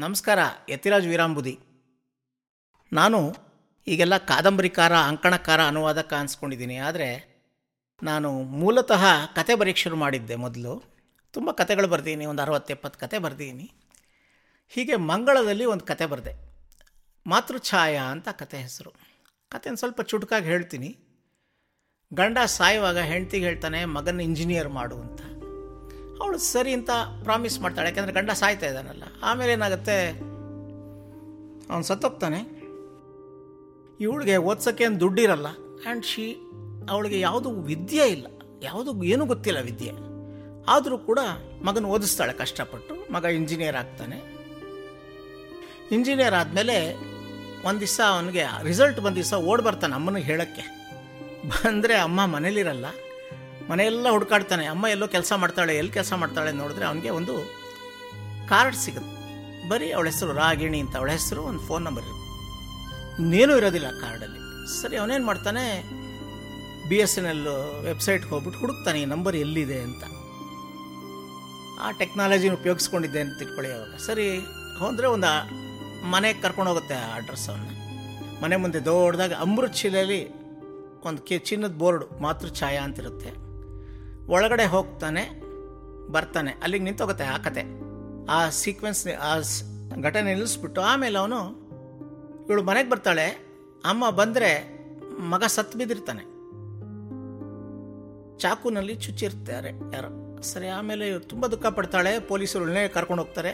ನಮಸ್ಕಾರ, ಯತಿರಾಜ್ ವೀರಾಂಬುದಿ. ನಾನು ಈಗೆಲ್ಲ ಕಾದಂಬರಿಕಾರ, ಅಂಕಣಕಾರ ಅನುವಾದಕ ಅನ್ಸ್ಕೊಂಡಿದ್ದೀನಿ. ಆದರೆ ನಾನು ಮೂಲತಃ ಕತೆ ಬರೀಕ್ಷೆ ಶುರು ಮಾಡಿದ್ದೆ ಮೊದಲು. ತುಂಬ ಕತೆಗಳು ಬರ್ದೀನಿ, ಒಂದು ಅರವತ್ತೆಪ್ಪತ್ತು ಕತೆ ಬರ್ದೀನಿ. ಹೀಗೆ ಮಂಗಳದಲ್ಲಿ ಒಂದು ಕತೆ ಬರೆದೆ. ಮಾತೃಛಾಯಾ ಅಂತ ಕತೆ ಹೆಸರು. ಕತೆನ ಸ್ವಲ್ಪ ಚುಟುಕಾಗಿ ಹೇಳ್ತೀನಿ. ಗಂಡ ಸಾಯುವಾಗ ಹೆಂಡ್ತಿಗೆ ಹೇಳ್ತಾನೆ, ಮಗನ ಇಂಜಿನಿಯರ್ ಮಾಡು ಅಂತ. ಅವಳು ಸರಿ ಅಂತ ಪ್ರಾಮಿಸ್ ಮಾಡ್ತಾಳೆ, ಯಾಕೆಂದರೆ ಗಂಡ ಸಾಯ್ತಾ ಇದ್ದಾನಲ್ಲ. ಆಮೇಲೆ ಏನಾಗುತ್ತೆ? ಅವನು ಸತ್ತೋಗ್ತಾನೆ. ಇವಳಿಗೆ ಓದ್ಸೋಕ್ಕೆ ಏನು ದುಡ್ಡಿರಲ್ಲ. ಆ್ಯಂಡ್ ಶಿ ಅವಳಿಗೆ ಯಾವುದು ವಿದ್ಯೆ ಇಲ್ಲ. ಯಾವುದು ಏನೂ ಗೊತ್ತಿಲ್ಲ ವಿದ್ಯೆ. ಆದರೂ ಕೂಡ ಮಗನ ಓದಿಸ್ತಾಳೆ ಕಷ್ಟಪಟ್ಟು. ಮಗ ಇಂಜಿನಿಯರ್ ಆಗ್ತಾನೆ. ಇಂಜಿನಿಯರ್ ಆದಮೇಲೆ ಒಂದು ದಿವಸ ಅವನಿಗೆ ರಿಸಲ್ಟ್ ಬಂದು ದಿವಸ ಓಡ್ ಬರ್ತಾನೆ ಅಮ್ಮನಿಗೆ ಹೇಳೋಕ್ಕೆ. ಬಂದರೆ ಅಮ್ಮ ಮನೇಲಿರಲ್ಲ. ಮನೆಯೆಲ್ಲ ಹುಡುಕಾಡ್ತಾನೆ. ಅಮ್ಮ ಎಲ್ಲೋ ಕೆಲಸ ಮಾಡ್ತಾಳೆ, ಎಲ್ಲಿ ಕೆಲಸ ಮಾಡ್ತಾಳೆ ನೋಡಿದ್ರೆ ಅವನಿಗೆ ಒಂದು ಕಾರ್ಡ್ ಸಿಗುತ್ತೆ. ಬರೀ ಅವಳ ಹೆಸರು ರಾಗಿಣಿ ಅಂತ, ಅವಳ ಹೆಸರು ಒಂದು ಫೋನ್ ನಂಬರ್ ಇರುತ್ತೆ. ಇನ್ನೇನೂ ಇರೋದಿಲ್ಲ ಕಾರ್ಡಲ್ಲಿ ಸರಿ, ಅವನೇನು ಮಾಡ್ತಾನೆ? ಬಿ ಎಸ್ ಎನ್ ಎಲ್ ವೆಬ್ಸೈಟ್ಗೆ ಹೋಗ್ಬಿಟ್ಟು ಹುಡುಕ್ತಾನೆ, ಈ ನಂಬರ್ ಎಲ್ಲಿದೆ ಅಂತ. ಆ ಟೆಕ್ನಾಲಜಿನ ಉಪಯೋಗಿಸ್ಕೊಂಡಿದ್ದೆ ಅಂತ ತಿಳ್ಕೊಳ್ಳಿ ಅವಾಗ. ಸರಿ, ಹೋದರೆ ಒಂದು ಮನೆಗೆ ಕರ್ಕೊಂಡು ಹೋಗುತ್ತೆ ಆ ಅಡ್ರೆಸ್ ಅವನ್ನ ಮನೆ ಮುಂದೆ ದೊಡ್ಡದಾಗ ಅಮೃತ್ ಶಿಲೆಯಲ್ಲಿ ಒಂದು ಕೆ ಚಿನ್ನದ ಬೋರ್ಡು, ಮಾತೃ ಛಾಯಾ ಅಂತಿರುತ್ತೆ. ಒಳಗಡೆ ಹೋಗ್ತಾನೆ, ಬರ್ತಾನೆ, ಅಲ್ಲಿಗೆ ನಿಂತೋಗುತ್ತೆ ಆ ಕತೆ. ಆ ಸೀಕ್ವೆನ್ಸ್ ಆ ಘಟನೆ ನಿಲ್ಲಿಸ್ಬಿಟ್ಟು ಆಮೇಲೆ ಅವನು ಇವಳು ಮನೆಗೆ ಬರ್ತಾಳೆ, ಅಮ್ಮ ಬಂದರೆ ಮಗ ಸತ್ತು ಬಿದ್ದಿರ್ತಾನೆ. ಚಾಕುನಲ್ಲಿ ಚುಚ್ಚಿರ್ತಾರೆ ಯಾರೋ? ಸರಿ, ಆಮೇಲೆ ಇವ್ರು ತುಂಬ ದುಃಖ ಪಡ್ತಾಳೆ ಪೊಲೀಸರುಗಳನ್ನೇ ಕರ್ಕೊಂಡು ಹೋಗ್ತಾರೆ.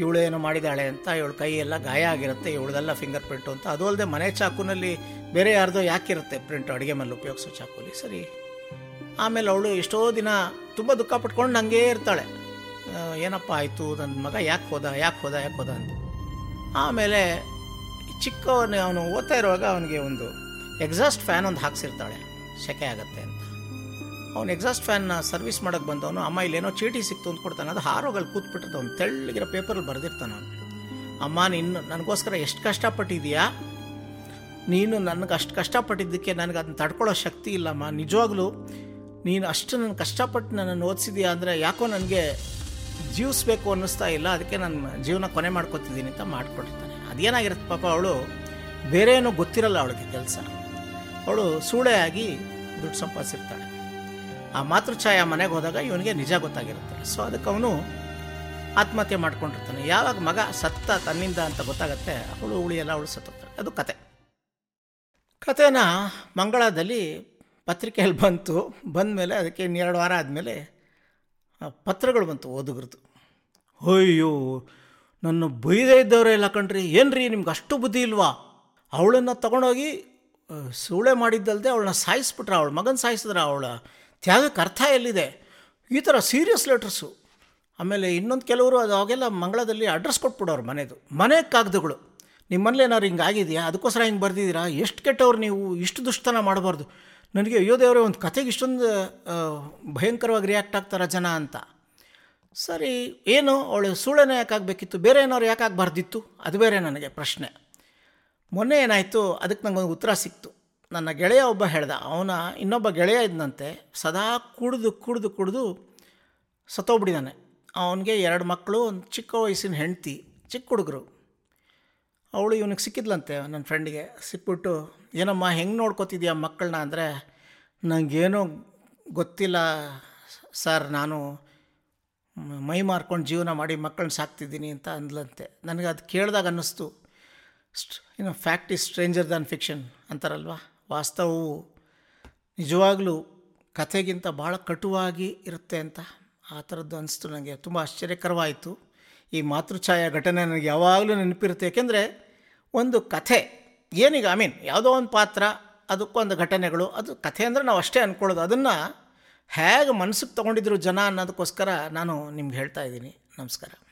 ಇವಳು ಏನೋ ಮಾಡಿದಾಳೆ ಅಂತ ಇವಳ ಕೈ ಎಲ್ಲ ಗಾಯ ಆಗಿರುತ್ತೆ, ಇವಳದೆಲ್ಲ ಫಿಂಗರ್ ಪ್ರಿಂಟು ಅಂತ. ಅದು ಅಲ್ಲದೆ ಮನೆ ಚಾಕುನಲ್ಲಿ ಬೇರೆ ಯಾರ್ದೋ ಯಾಕಿರುತ್ತೆ ಪ್ರಿಂಟು ಅಡುಗೆ ಮೇಲೆ ಉಪಯೋಗಿಸೋ ಚಾಕುಲಿ. ಸರಿ ಆಮೇಲೆ ಅವಳು ಎಷ್ಟೋ ದಿನ ತುಂಬ ದುಃಖ ಪಟ್ಕೊಂಡು ಹಂಗೇ ಇರ್ತಾಳೆ. ಏನಪ್ಪ ಆಯಿತು ನನ್ನ ಮಗ ಯಾಕೆ ಹೋದ ಯಾಕೆ ಹೋದ ಯಾಕೆ ಹೋದ ಅಂತ. ಆಮೇಲೆ ಚಿಕ್ಕವನೇ, ಅವನು ಓದ್ತಾ ಇರುವಾಗ ಅವನಿಗೆ ಒಂದು ಎಕ್ಸಾಸ್ಟ್ ಫ್ಯಾನ್ ಒಂದು ಹಾಕ್ಸಿರ್ತಾಳೆ. ಸೆಕೆ ಆಗತ್ತೆ ಅಂತ. ಅವನು ಎಕ್ಸಾಸ್ಟ್ ಫ್ಯಾನ್ನ ಸರ್ವಿಸ್ ಮಾಡೋಕ್ಕೆ ಬಂದವನು, ಅಮ್ಮ ಇಲ್ಲೇನೋ ಚೀಟಿ ಸಿಕ್ತು ಅಂತ ಕೊಡ್ತಾನೆ. ಅದು ಹಾರೋಗಲ್ಲಿ ಕೂತ್ಬಿಟ್ಟಿರ್ತ ಅವ್ನು ತೆಳ್ಳಗಿರೋ ಪೇಪರಲ್ಲಿ ಬರೆದಿರ್ತಾನೆ ಅಮ್ಮ, ನೀನು ನನಗೋಸ್ಕರ ಎಷ್ಟು ಕಷ್ಟಪಟ್ಟಿದೀಯಾ? ನೀನು ನನಗೆ ಅಷ್ಟು ಕಷ್ಟಪಟ್ಟಿದ್ದಕ್ಕೆ ನನಗೆ ಅದನ್ನ ತಡ್ಕೊಳ್ಳೋ ಶಕ್ತಿ ಇಲ್ಲಮ್ಮ. ನಿಜವಾಗ್ಲೂ ನೀನು ಅಷ್ಟು ನನ್ನ ಕಷ್ಟಪಟ್ಟು ನನ್ನನ್ನು ಓದಿಸಿದೀಯಾ ಅಂದರೆ ಯಾಕೋ ನನಗೆ ಜೀವಿಸ್ಬೇಕು ಅನ್ನಿಸ್ತಾ ಇಲ್ಲ, ಅದಕ್ಕೆ ನನ್ನ ಜೀವನ ಕೊನೆ ಮಾಡ್ಕೊತಿದ್ದೀನಿ ಅಂತ ಮಾಡಿಕೊಟ್ಟಿರ್ತಾನೆ ಅದೇನಾಗಿರುತ್ತೆ ಪಾಪ ಅವಳು ಬೇರೆ ಏನೂ ಗೊತ್ತಿರಲ್ಲ ಅವಳಿಗೆ ಕೆಲಸ. ಅವಳು ಸೂಳೆ ಆಗಿ ದುಡ್ಡು ಸಂಪಾದಿಸಿರ್ತಾಳೆ. ಆ ಮಾತೃಛಾಯಾ ಮನೆಗೆ ಹೋದಾಗ ಇವನಿಗೆ ನಿಜ ಗೊತ್ತಾಗಿರುತ್ತೆ. ಸೊ ಅದಕ್ಕೆ ಅವನು ಆತ್ಮಹತ್ಯೆ ಮಾಡ್ಕೊಂಡಿರ್ತಾನೆ. ಯಾವಾಗ ಮಗ ಸತ್ತ ತನ್ನಿಂದ ಅಂತ ಗೊತ್ತಾಗತ್ತೆ, ಅವಳು ಉಳಿಯಲ್ಲ ಅವಳು ಸತ್ತೋಗ್ತಾಳೆ. ಅದು ಕತೆ. ಕತೆನ ಮಂಗಳದಲ್ಲಿ ಪತ್ರಿಕೆಯಲ್ಲಿ ಬಂತು, ಬಂದಮೇಲೆ ಅದಕ್ಕೆ ಇನ್ನೆರಡು ವಾರ ಆದಮೇಲೆ ಪತ್ರಗಳು ಬಂತು ಓದುಗರದು ಅಯ್ಯೋ, ನನ್ನ ಬೈದೇ ಇದ್ದವರೇ ಇಲ್ಲ ಕಣ್ರಿ, ಏನ್ರಿ ನಿಮ್ಗೆ ಅಷ್ಟು ಬುದ್ಧಿ ಇಲ್ವಾ? ಅವಳನ್ನು ತಗೊಂಡೋಗಿ ಸೂಳೆ ಮಾಡಿದ್ದಲ್ಲದೆ ಅವಳನ್ನ ಸಾಯಿಸ್ಬಿಟ್ರ, ಅವಳು ಮಗನ ಸಾಯಿಸಿದ್ರ, ಅವಳ ತ್ಯಾಗಕ್ಕೆ ಅರ್ಥ ಎಲ್ಲಿದೆ? ಈ ಥರ ಸೀರಿಯಸ್ ಲೆಟ್ರಸ್ಸು ಆಮೇಲೆ ಇನ್ನೊಂದು ಕೆಲವರು ಅದು ಅವಾಗೆಲ್ಲ ಮಂಗಳದಲ್ಲಿ ಅಡ್ರೆಸ್ ಕೊಟ್ಬಿಡೋರು ಮನೆದು, ಮನೆ ಕಾಗದಗಳು. ನಿಮ್ಮ ಮನೇಲಿ ಏನಾದ್ರು ಹಿಂಗೆ ಆಗಿದೆಯಾ? ಅದಕ್ಕೋಸ್ಕರ ಹಿಂಗೆ ಬರ್ದಿದ್ದೀರಾ? ಎಷ್ಟು ಕೆಟ್ಟವ್ರು ನೀವು? ಇಷ್ಟು ದುಷ್ಟತನ ಮಾಡಬಾರ್ದು. ನನಗೆ ಅಯ್ಯೋ ದೇವರೇ, ಒಂದು ಕಥೆಗೆ ಇಷ್ಟೊಂದು ಭಯಂಕರವಾಗಿ ರಿಯಾಕ್ಟ್ ಆಗ್ತಾರ ಜನ ಅಂತ. ಸರಿ, ಏನು? ಅವಳು ಯಾಕೆ ಯಾಕಾಗಬೇಕಿತ್ತು ಬೇರೆ ಏನಾದ್ರು ಯಾಕೆ ಆಗಬಾರ್ದಿತ್ತು? ಅದು ಬೇರೆ ನನಗೆ ಪ್ರಶ್ನೆ. ಮೊನ್ನೆ ಏನಾಯಿತು? ಅದಕ್ಕೆ ನಂಗೊಂದು ಉತ್ತರ ಸಿಕ್ತು. ನನ್ನ ಗೆಳೆಯ ಒಬ್ಬ ಹೇಳ್ದ. ಅವನ ಇನ್ನೊಬ್ಬ ಗೆಳೆಯ ಇದ್ದಂತೆ ಸದಾ ಕುಡಿದು ಕುಡಿದು ಕುಡಿದು ಸತ್ತೋಗ್ಬಿಟ್ಟಿದ್ದಾನೆ ಅವನಿಗೆ ಎರಡು ಮಕ್ಕಳು, ಒಂದು ಚಿಕ್ಕ ವಯಸ್ಸಿನ ಹೆಂಡ್ತಿ, ಚಿಕ್ಕ ಹುಡುಗರು. ಅವಳು ಇವನಿಗೆ ಸಿಕ್ಕಿದ್ಲಂತೆ ನನ್ನ ಫ್ರೆಂಡ್ಗೆ. ಸಿಕ್ಬಿಟ್ಟು, ಏನಮ್ಮ ಹೆಂಗೆ ನೋಡ್ಕೋತಿದ್ಯಾ ಮಕ್ಕಳನ್ನ ಅಂದರೆ ನನಗೇನೂ ಗೊತ್ತಿಲ್ಲ ಸರ್, ನಾನು ಮೈ ಮಾರ್ಕೊಂಡು ಜೀವನ ಮಾಡಿ ಮಕ್ಕಳನ್ನ ಸಾಕ್ತಿದ್ದೀನಿ ಅಂತ ಅಂದ್ಲಂತೆ. ನನಗೆ ಅದು ಕೇಳಿದಾಗ ಅನ್ನಿಸ್ತು. ಏನು fact is stranger than fiction ಅಂತಾರಲ್ವ? ವಾಸ್ತವವು ನಿಜವಾಗಲೂ ಕಥೆಗಿಂತ ಭಾಳ ಕಟುವಾಗಿ ಇರುತ್ತೆ ಅಂತ ಆ ಥರದ್ದು ಅನಿಸ್ತು ನನಗೆ ತುಂಬ ಆಶ್ಚರ್ಯಕರವಾಯಿತು. ಈ ಮಾತೃಛಾಯಾ ಘಟನೆ ನನಗೆ ಯಾವಾಗಲೂ ನೆನಪಿರುತ್ತೆ. ಯಾಕೆಂದರೆ ಒಂದು ಕಥೆ. ಏನೀಗ ಐ ಮೀನ್ ಯಾವುದೋ ಒಂದು ಪಾತ್ರ, ಅದಕ್ಕೊಂದು ಘಟನೆಗಳು, ಅದು ಕಥೆ ಅಂದರೆ ನಾವು ಅಷ್ಟೇ ಅಂದ್ಕೊಳ್ಳೋದು ಅದನ್ನು ಹೇಗೆ ಮನಸ್ಸಿಗೆ ತೊಗೊಂಡಿದ್ರು ಜನ ಅನ್ನೋದಕ್ಕೋಸ್ಕರ ನಾನು ನಿಮ್ಗೆ ಹೇಳ್ತಾ ಇದ್ದೀನಿ. ನಮಸ್ಕಾರ.